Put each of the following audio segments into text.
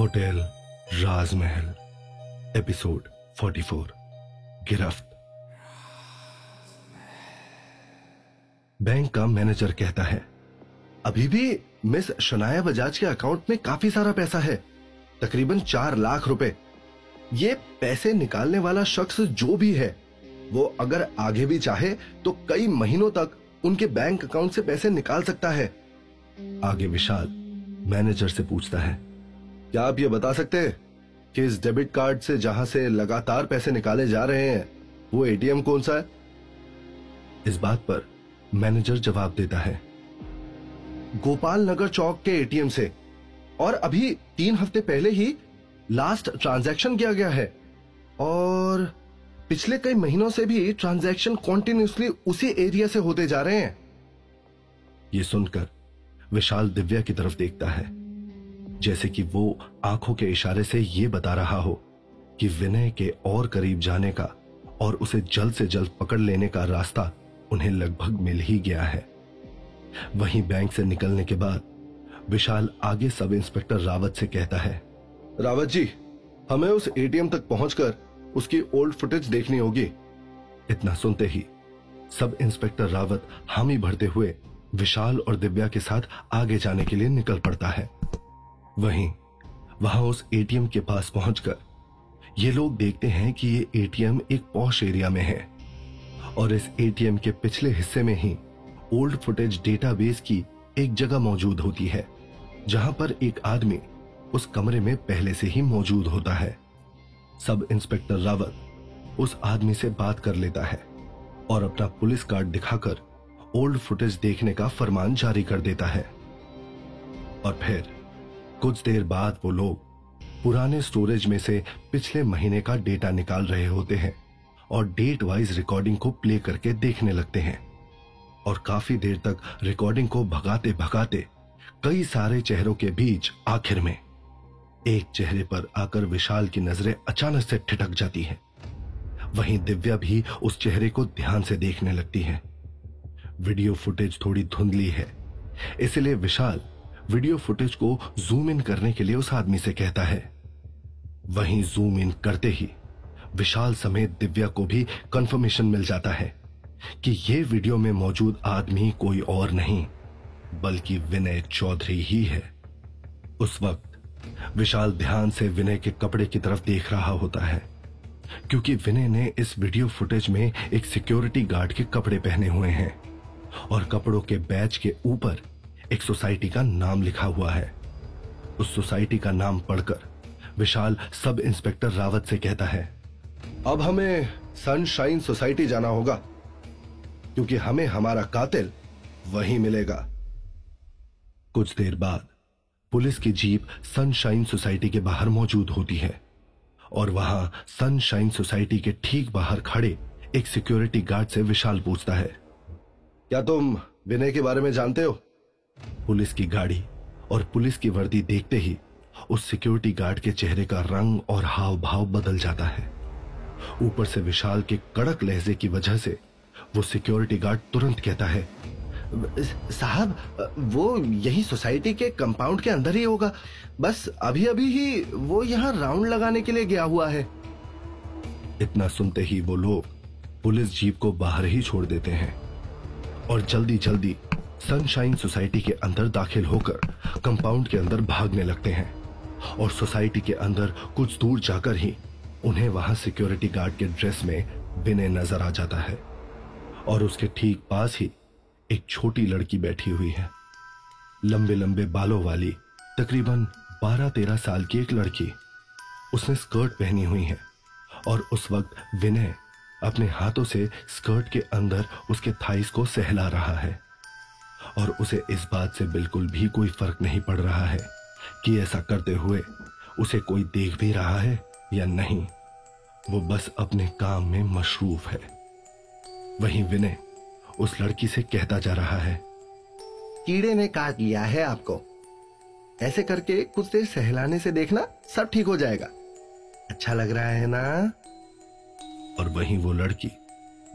Hotel राजमहल, episode 44 गिरफ्त। Bank का manager कहता है, अभी भी मिस शनाया बजाज के अकाउंट में काफ़ी सारा पैसा है, तकरीबन चार लाख रुपए। ये पैसे निकालने वाला शख्स जो भी है, वो अगर आगे भी चाहे तो कई महीनों तक उनके बैंक अकाउंट से पैसे निकाल सकता है। आगे विशाल, मैनेजर से पूछता है, क्या आप ये बता सकते हैं कि इस डेबिट कार्ड से जहाँ से लगातार पैसे निकाले जा रहे हैं, वो एटीएम कौन सा है? इस बात पर मैनेजर जवाब देता है, गोपाल नगर चौक के एटीएम से। और अभी तीन हफ़्ते पहले ही लास्ट ट्रांजैक्शन किया गया है। और पिछले कई महीनों से भी ट्रांजैक्शन कॉन्टिन्यूसली उसी एरिया से होते जा रहे हैं। ये सुनकर विशाल दिव्या की तरफ़ देखता है। जैसे कि वो आँखों के इशारे से ये बता रहा हो कि विनय के और करीब जाने का और उसे जल्द से जल्द पकड़ लेने का रास्ता उन्हें लगभग मिल ही गया है। वहीं बैंक से निकलने के बाद विशाल आगे सब इंस्पेक्टर रावत से कहता है रावत जी हमें उस एटीएम तक पहुंचकर उसकी ओल्ड फुटेज देखनी होगी। इतना सुनते ही सब इंस्पेक्टर रावत हामी भरते हुए विशाल और दिव्या के साथ आगे जाने के लिए निकल पड़ता है। वहीं, वहाँ उस एटीएम के पास पहुंचकर, ये लोग देखते हैं कि ये एटीएम एक पौश एरिया में है। और इस एटीएम के पिछले हिस्से में ही ओल्ड फुटेज डेटाबेस की एक जगह मौजूद होती है, जहाँ पर एक आदमी उस कमरे में पहले से ही मौजूद होता है। सब इंस्पेक्टर रावत उस आदमी से बात कर लेता है और अपना पुलिस कार्ड दिखाकर ओल्ड फुटेज देखने का फरमान जारी कर देता है। और फिर, कुछ देर बाद वो लोग पुराने स्टोरेज में से पिछले महीने का डेटा निकाल रहे होते हैं और डेट वाइज रिकॉर्डिंग को प्ले करके देखने लगते हैं। और काफ़ी देर तक रिकॉर्डिंग को भगाते भगाते कई सारे चेहरों के बीच आखिर में एक चेहरे पर आकर विशाल की नज़रें अचानक से ठिटक जाती हैं। वहीं दिव्या भी उस चेहरे को ध्यान से देखने लगती है। वीडियो फुटेज थोड़ी धुंधली है। इसलिए विशाल वीडियो फुटेज को जूम इन करने के लिए उस आदमी से कहता है। वहीं जूम इन करते ही विशाल समेत दिव्या को भी कंफर्मेशन मिल जाता है कि ये वीडियो में मौजूद आदमी कोई और नहीं, बल्कि विनय चौधरी ही है। उस वक्त विशाल ध्यान से विनय के कपड़े की तरफ़ देख रहा होता है, क्योंकि विनय ने इस वीडियो फुटेज में एक सिक्योरिटी गार्ड के कपड़े पहने हुए हैं। और कपड़ों के बैच के ऊपर एक सोसाइटी का नाम लिखा हुआ है। उस सोसाइटी का नाम पढ़कर विशाल सब इंस्पेक्टर रावत से कहता है, अब हमें सनशाइन सोसाइटी जाना होगा, क्योंकि हमें हमारा कातिल वहीं मिलेगा। कुछ देर बाद पुलिस की जीप सनशाइन सोसाइटी के बाहर मौजूद होती है और वहाँ सनशाइन सोसाइटी के ठीक बाहर खड़े एक सिक्योरिटी गार्ड से विशाल पूछता है क्या तुम विनय के बारे में जानते हो? पुलिस की गाड़ी और पुलिस की वर्दी देखते ही उस सिक्योरिटी गार्ड के चेहरे का रंग और हाव भाव बदल जाता है। ऊपर से विशाल के कड़क लहजे की वजह से वो सिक्योरिटी गार्ड तुरंत कहता है, साहब, वो यही सोसाइटी के कंपाउंड के अंदर ही होगा। बस अभी अभी ही वो यहाँ राउंड लगाने के लिए गया हुआ है। इतना सुनते ही वो लोग पुलिस जीप को बाहर ही छोड़ देते हैं। और जल्दी जल्दी सनशाइन सोसाइटी के अंदर दाखिल होकर कंपाउंड के अंदर भागने लगते हैं। और सोसाइटी के अंदर कुछ दूर जाकर ही उन्हें वहाँ सिक्योरिटी गार्ड के ड्रेस में विनय नज़र आ जाता है। और उसके ठीक पास ही एक छोटी लड़की बैठी हुई है। लंबे लंबे बालों वाली, तकरीबन बारह तेरह साल की एक लड़की। उसने स्कर्ट पहनी हुई है और उस वक्त विनय अपने हाथों से स्कर्ट के अंदर उसके थाइस को सहला रहा है। और उसे इस बात से बिल्कुल भी कोई फ़र्क नहीं पड़ रहा है कि ऐसा करते हुए उसे कोई देख भी रहा है या नहीं। वो बस अपने काम में मशरूफ है। वहीं विनय उस लड़की से कहता जा रहा है, कीड़े ने काट लिया है आपको? ऐसे करके कुछ देर सहलाने से देखना सब ठीक हो जाएगा। अच्छा लग रहा है ना? और वहीं वो लड़की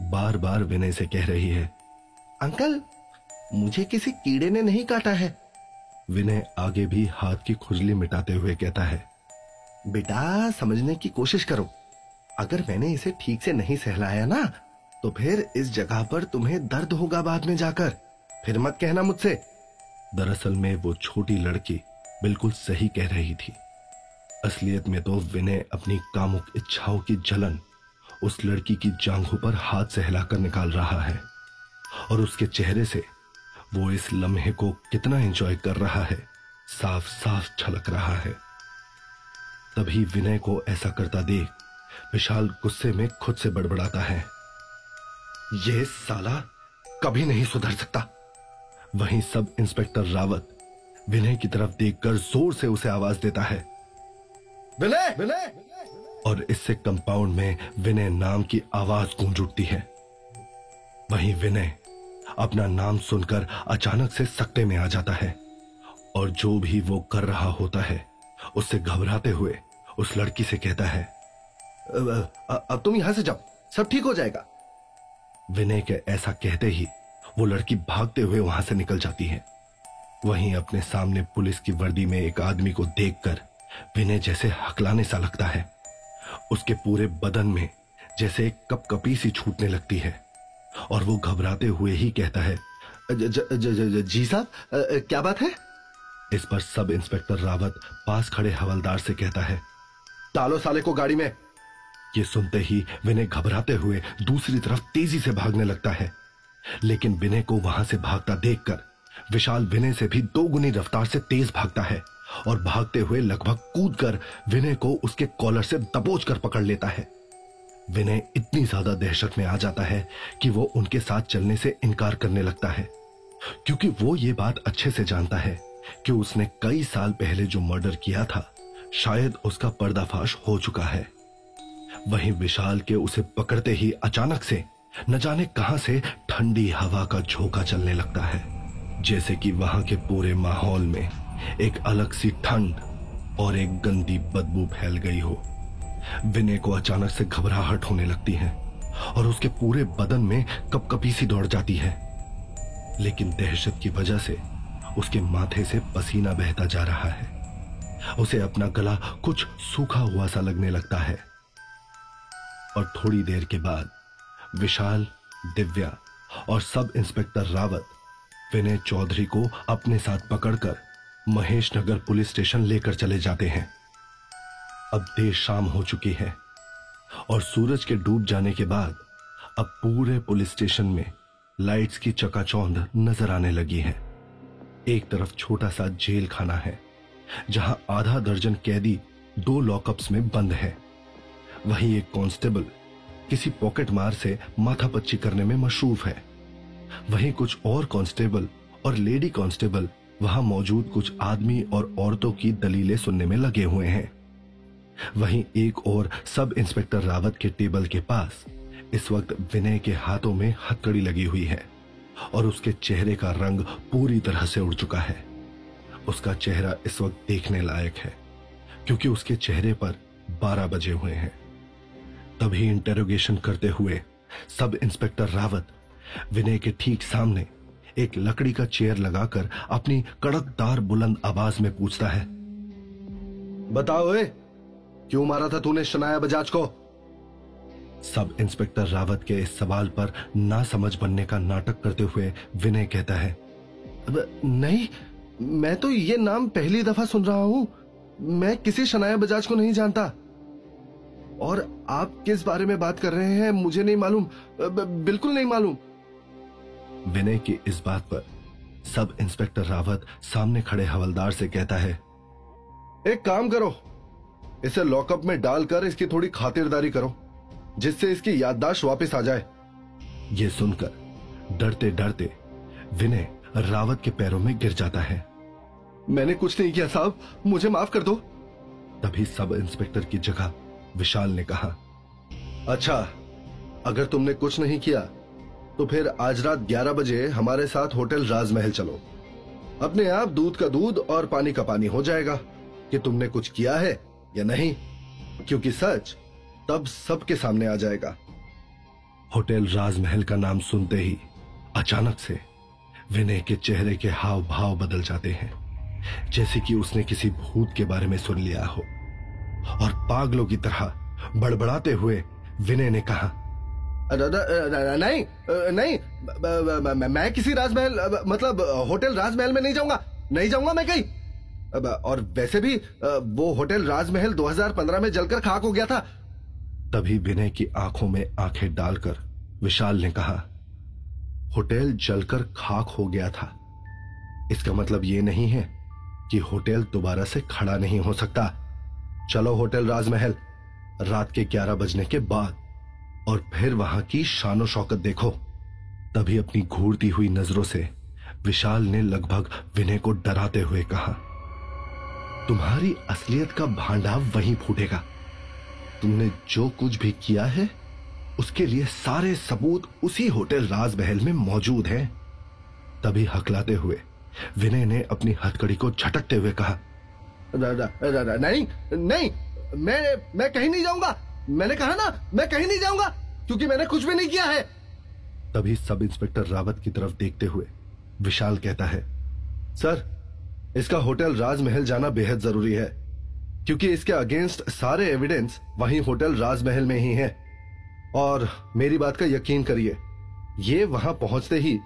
बार बार विनय से कह रही है, अंकल, मुझे किसी कीड़े ने नहीं काटा है? विनय आगे भी हाथ की खुजली मिटाते हुए कहता है, बेटा, समझने की कोशिश करो। अगर मैंने इसे ठीक से नहीं सहलाया ना तो फिर इस जगह पर तुम्हें दर्द होगा बाद में जाकर। फिर मत कहना मुझसे। दरअसल में वो छोटी लड़की बिल्कुल सही कह रही थी। असलियत में तो विनय अपनी कामुक इच्छाओं की जलन उस लड़की की जांघों पर हाथ सहलाकर निकाल रहा है और उसके चेहरे से वो इस लम्हे को कितना एंजॉय कर रहा है साफ़ साफ़ छलक रहा है। तभी विनय को ऐसा करता देख, विशाल गुस्से में खुद से बड़बड़ाता है। ये साला कभी नहीं सुधर सकता। वहीं सब इंस्पेक्टर रावत विनय की तरफ़ देखकर ज़ोर से उसे आवाज़ देता है। विनय! विनय! और इससे कंपाउंड में विनय नाम की आवाज़ गूंज उठती है। वहीं विनय अपना नाम सुनकर अचानक से सकते में आ जाता है और जो भी वो कर रहा होता है, उससे घबराते हुए उस लड़की से कहता है अब तुम यहाँ से जाओ, सब ठीक हो जाएगा? विनय के ऐसा कहते ही वो लड़की भागते हुए वहाँ से निकल जाती है। वहीं अपने सामने पुलिस की वर्दी में एक आदमी को देखकर विनय जैसे हकलाने सा लगता है। उसके पूरे बदन में जैसे एक कपकपी सी छूटने लगती है। और वो घबराते हुए ही कहता है ज, ज, ज, ज, साहब क्या बात है? इस पर सब इंस्पेक्टर रावत पास खड़े हवलदार से कहता है टालो साले को गाड़ी में। ये सुनते ही विनय घबराते हुए दूसरी तरफ़ तेज़ी से भागने लगता है। लेकिन विनय को वहाँ से भागता देखकर विशाल विनय से भी दो गुनी रफ्तार से तेज भागता है और भागते हुए लगभग कूदकर विनय को उसके कॉलर से दबोच कर पकड़ लेता है। विनय इतनी ज़्यादा दहशत में आ जाता है कि वो उनके साथ चलने से इनकार करने लगता है। क्योंकि वो ये बात अच्छे से जानता है कि उसने कई साल पहले जो मर्डर किया था, शायद उसका पर्दाफाश हो चुका है। वहीं विशाल के उसे पकड़ते ही अचानक से, न जाने कहाँ से ठंडी हवा का झोंका चलने लगता है। जैसे कि वहाँ के पूरे माहौल में एक अलग सी ठंड और एक गंदी बदबू फैल गई हो। विनय को अचानक से घबराहट होने लगती है और उसके पूरे बदन में कपकपी सी दौड़ जाती है। लेकिन दहशत की वजह से उसके माथे से पसीना बहता जा रहा है। उसे अपना गला कुछ सूखा हुआ सा लगने लगता है। और थोड़ी देर के बाद विशाल, दिव्या और सब इंस्पेक्टर रावत विनय चौधरी को अपने साथ पकड़कर महेश नगर पुलिस स्टेशन लेकर चले जाते हैं। अब देर शाम हो चुकी है और सूरज के डूब जाने के बाद अब पूरे पुलिस स्टेशन में लाइट्स की चकाचौंध नज़र आने लगी है। एक तरफ़ छोटा सा जेल खाना है, जहाँ आधा दर्जन कैदी दो लॉकअप्स में बंद है। वहीं एक कांस्टेबल किसी पॉकेट मार से माथा पच्ची करने में मशरूफ है। वहीं कुछ और कांस्टेबल और लेडी कांस्टेबल वहाँ मौजूद कुछ आदमी और औरतों की दलीलें सुनने में लगे हुए हैं। वहीं एक और सब इंस्पेक्टर रावत के टेबल के पास इस वक्त विनय के हाथों में हथकड़ी लगी हुई है और उसके चेहरे का रंग पूरी तरह से उड़ चुका है। उसका चेहरा इस वक्त देखने लायक है, क्योंकि उसके चेहरे पर बारह बजे हुए हैं। तभी इंटेरोगेशन करते हुए सब इंस्पेक्टर रावत विनय के ठीक सामने एक लकड़ी का चेयर लगाकर अपनी कड़कदार बुलंद आवाज़ में पूछता है बताओ ए, क्यों मारा था तूने शनाया बजाज को? सब इंस्पेक्टर रावत के इस सवाल पर ना समझ बनने का नाटक करते हुए विनय कहता है नहीं मैं तो ये नाम पहली दफ़ा सुन रहा हूँ। मैं किसी शनाया बजाज को नहीं जानता। और आप किस बारे में बात कर रहे हैं मुझे नहीं मालूम बिल्कुल नहीं मालूम। विनय की इस बात पर सब इंस्पेक्टर रावत सामने खड़े हवलदार से कहता है, एक काम करो, इसे लॉकअप में डालकर इसकी थोड़ी खातिरदारी करो, जिससे इसकी याददाश्त वापस आ जाए। ये सुनकर डरते डरते विनय रावत के पैरों में गिर जाता है। मैंने कुछ नहीं किया साहब, मुझे माफ़ कर दो। तभी सब इंस्पेक्टर की जगह विशाल ने कहा अच्छा अगर तुमने कुछ नहीं किया तो फिर आज रात 11 बजे हमारे साथ होटल राजमहल चलो। अपने आप दूध का दूध और पानी का पानी हो जाएगा कि तुमने कुछ किया है या नहीं, क्योंकि सच तब सबके सामने आ जाएगा। होटल राजमहल का नाम सुनते ही अचानक से विनय के चेहरे के हाव भाव बदल जाते हैं, जैसे कि उसने किसी भूत के बारे में सुन लिया हो। और पागलों की तरह बड़बड़ाते हुए विनय ने कहा नहीं नहीं मैं किसी राजमहल मतलब होटल राजमहल में नहीं जाऊँगा नहीं जाऊँगा मैं कहीं। और वैसे भी वो होटल राजमहल 2015 में जलकर खाक हो गया था। तभी विनय की आँखों में आँखें डालकर विशाल ने कहा, होटल जलकर खाक हो गया था। इसका मतलब ये नहीं है कि होटल दोबारा से खड़ा नहीं हो सकता। चलो होटल राजमहल, रात के 11 बजने के बाद। और फिर वहाँ की शानो शौकत देखो। तभी अपनी घूरती हुई नज़रों से विशाल ने लगभग विनय को डराते हुए कहा, तुम्हारी असलियत का भांडा वहीं फूटेगा। तुमने जो कुछ भी किया है, उसके लिए सारे सबूत उसी होटल राजमहल में मौजूद हैं। तभी हकलाते हुए विनय ने अपनी हथकड़ी को झटकते हुए कहा नहीं नहीं, मैं मैं कहीं नहीं जाऊँगा। मैंने कहा ना, मैं कहीं नहीं जाऊँगा, क्योंकि मैंने कुछ भी नहीं किया है। तभी सब इंस्पेक्टर रावत की तरफ़ देखते हुए विशाल कहता है, सर, इसका होटल राजमहल जाना बेहद ज़रूरी है, क्योंकि इसके अगेंस्ट सारे एविडेंस वहीं होटल राजमहल में ही हैं। और मेरी बात का यकीन करिए, ये वहाँ पहुँचते ही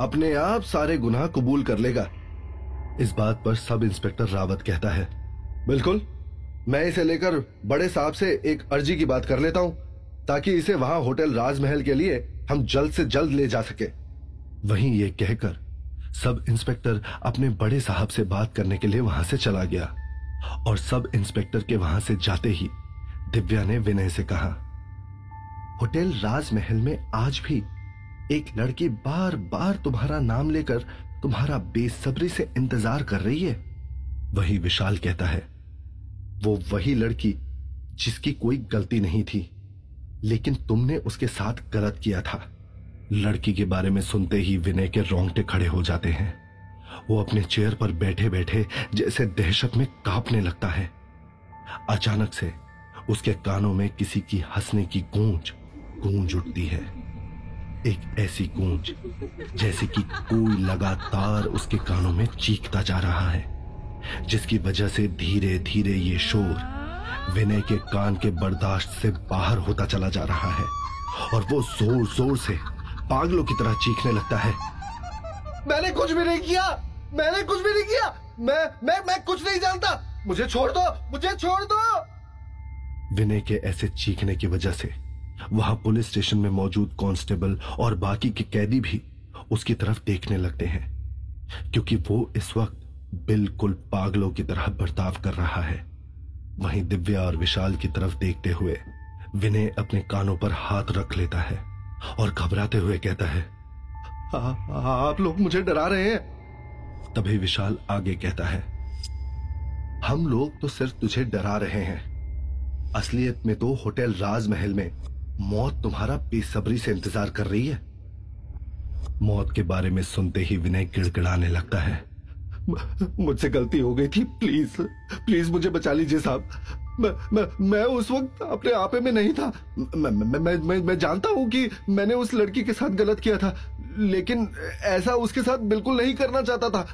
अपने आप सारे गुनाह कबूल कर लेगा। इस बात पर सब इंस्पेक्टर रावत कहता है, बिल्कुल मैं इसे लेकर बड़े साहब से एक अर्जी की बात कर लेता हूँ, ताकि इसे वहाँ होटल राजमहल के लिए हम जल्द से जल्द ले जा सके। वहीं ये कहकर सब इंस्पेक्टर अपने बड़े साहब से बात करने के लिए वहाँ से चला गया, और सब इंस्पेक्टर के वहाँ से जाते ही दिव्या ने विनय से कहा, होटल राजमहल में आज भी एक लड़की बार बार तुम्हारा नाम लेकर तुम्हारा बेसब्री से इंतज़ार कर रही है? वही विशाल कहता है वो वही लड़की जिसकी कोई गलती नहीं थी, लेकिन तुमने उसके साथ गलत किया था। लड़की के बारे में सुनते ही विनय के रोंगटे खड़े हो जाते हैं। वो अपने चेयर पर बैठे बैठे जैसे दहशत में कांपने लगता है। अचानक से उसके कानों में किसी की हंसने की गूंज गूंज उठती है। एक ऐसी गूंज जैसे कि कोई लगातार उसके कानों में चीखता जा रहा है। जिसकी वजह से धीरे धीरे ये शोर विनय के कान के बर्दाश्त से बाहर होता चला जा रहा है और वो ज़ोर ज़ोर से पागलों की तरह चीखने लगता है। मैंने कुछ भी नहीं किया! मैंने कुछ भी नहीं किया! मैं मैं मैं कुछ नहीं जानता! मुझे छोड़ दो! मुझे छोड़ दो! विनय के ऐसे चीखने की वजह से वहाँ पुलिस स्टेशन में मौजूद कांस्टेबल और बाकी के कैदी भी उसकी तरफ़ देखने लगते हैं, क्योंकि वो इस वक्त बिल्कुल पागलों की तरह बर्ताव कर रहा है। वहीं दिव्या और विशाल की तरफ़ देखते हुए विनय अपने कानों पर हाथ रख लेता है और घबराते हुए कहता है आ, आ, आप लोग मुझे डरा रहे हैं। तभी विशाल आगे कहता है हम लोग तो सिर्फ़ तुझे डरा रहे हैं। असलियत में तो होटल राजमहल में मौत तुम्हारा बेसब्री से इंतज़ार कर रही है। मौत के बारे में सुनते ही विनय गिड़गिड़ाने लगता है। मुझसे गलती हो गई थी प्लीज़ प्लीज़ मुझे बचा लीजिए साहब। मैं मैं मैं उस वक्त अपने आपे में नहीं था। मैं मैं मैं, मैं, मैं जानता हूँ कि मैंने उस लड़की के साथ गलत किया था लेकिन ऐसा उसके साथ बिल्कुल नहीं करना चाहता था।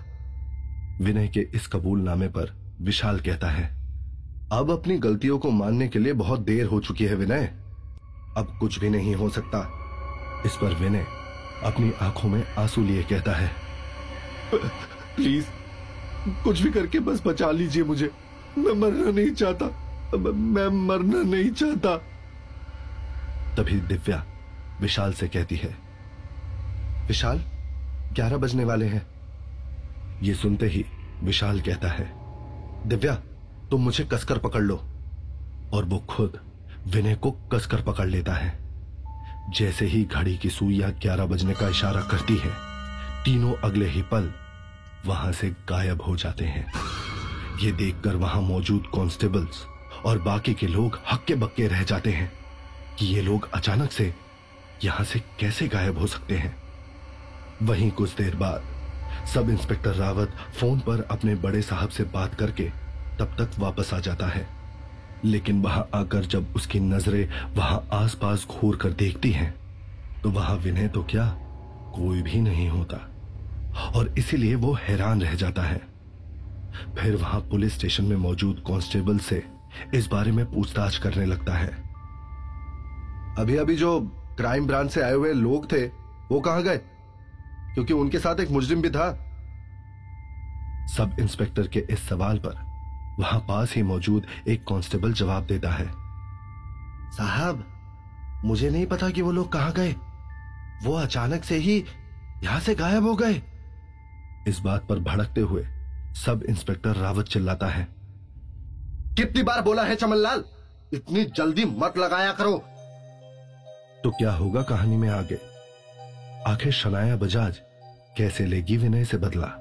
विनय के इस कबूलनामे पर विशाल कहता है अब अपनी गलतियों को मानने के लिए बहुत देर हो चुकी है विनय। अब कुछ भी नहीं हो सकता। इस पर विनय अपनी आँखों में आँसू लिए कहता है। प्लीज़ कुछ भी करके बस बचा लीजिए मुझे। मैं मरना नहीं चाहता। मैं मरना नहीं चाहता। तभी दिव्या विशाल से कहती है, विशाल, ग्यारह बजने वाले हैं। ये सुनते ही विशाल कहता है, दिव्या, तुम मुझे कसकर पकड़ लो। और वो खुद विनय को कसकर पकड़ लेता है। जैसे ही घड़ी की सुइया ग्यारह बजने का इशारा करती है, तीनों अगले ही पल वहाँ से गायब हो जाते हैं। ये देखकर वहाँ मौजूद कांस्टेबल्स और बाकी के लोग हक्के बक्के रह जाते हैं कि ये लोग अचानक से यहाँ से कैसे गायब हो सकते हैं। वहीं कुछ देर बाद, सब इंस्पेक्टर रावत फ़ोन पर अपने बड़े साहब से बात करके तब तक वापस आ जाता है। लेकिन वहाँ आकर जब उसकी नज़रें वहाँ आसपास घूर कर देखती हैं तो वहाँ विनय तो क्या? कोई भी नहीं होता। और इसीलिए वो हैरान रह जाता है। फिर वहाँ पुलिस स्टेशन में मौजूद कांस्टेबल से इस बारे में पूछताछ करने लगता है। अभी अभी जो क्राइम ब्रांच से आए हुए लोग थे, वो कहाँ गए? क्योंकि उनके साथ एक मुजरिम भी था। सब इंस्पेक्टर के इस सवाल पर वहाँ पास ही मौजूद एक कांस्टेबल जवाब देता है। साहब, मुझे नहीं पता कि वो लोग कहाँ गए। वो अचानक से ही यहाँ से गायब हो गए। इस बात पर भड़कते हुए सब इंस्पेक्टर रावत चिल्लाता है। कितनी बार बोला है चमनलाल? इतनी जल्दी मत लगाया करो। तो क्या होगा कहानी में आगे? आखिर शनाया बजाज कैसे लेगी विनय से बदला?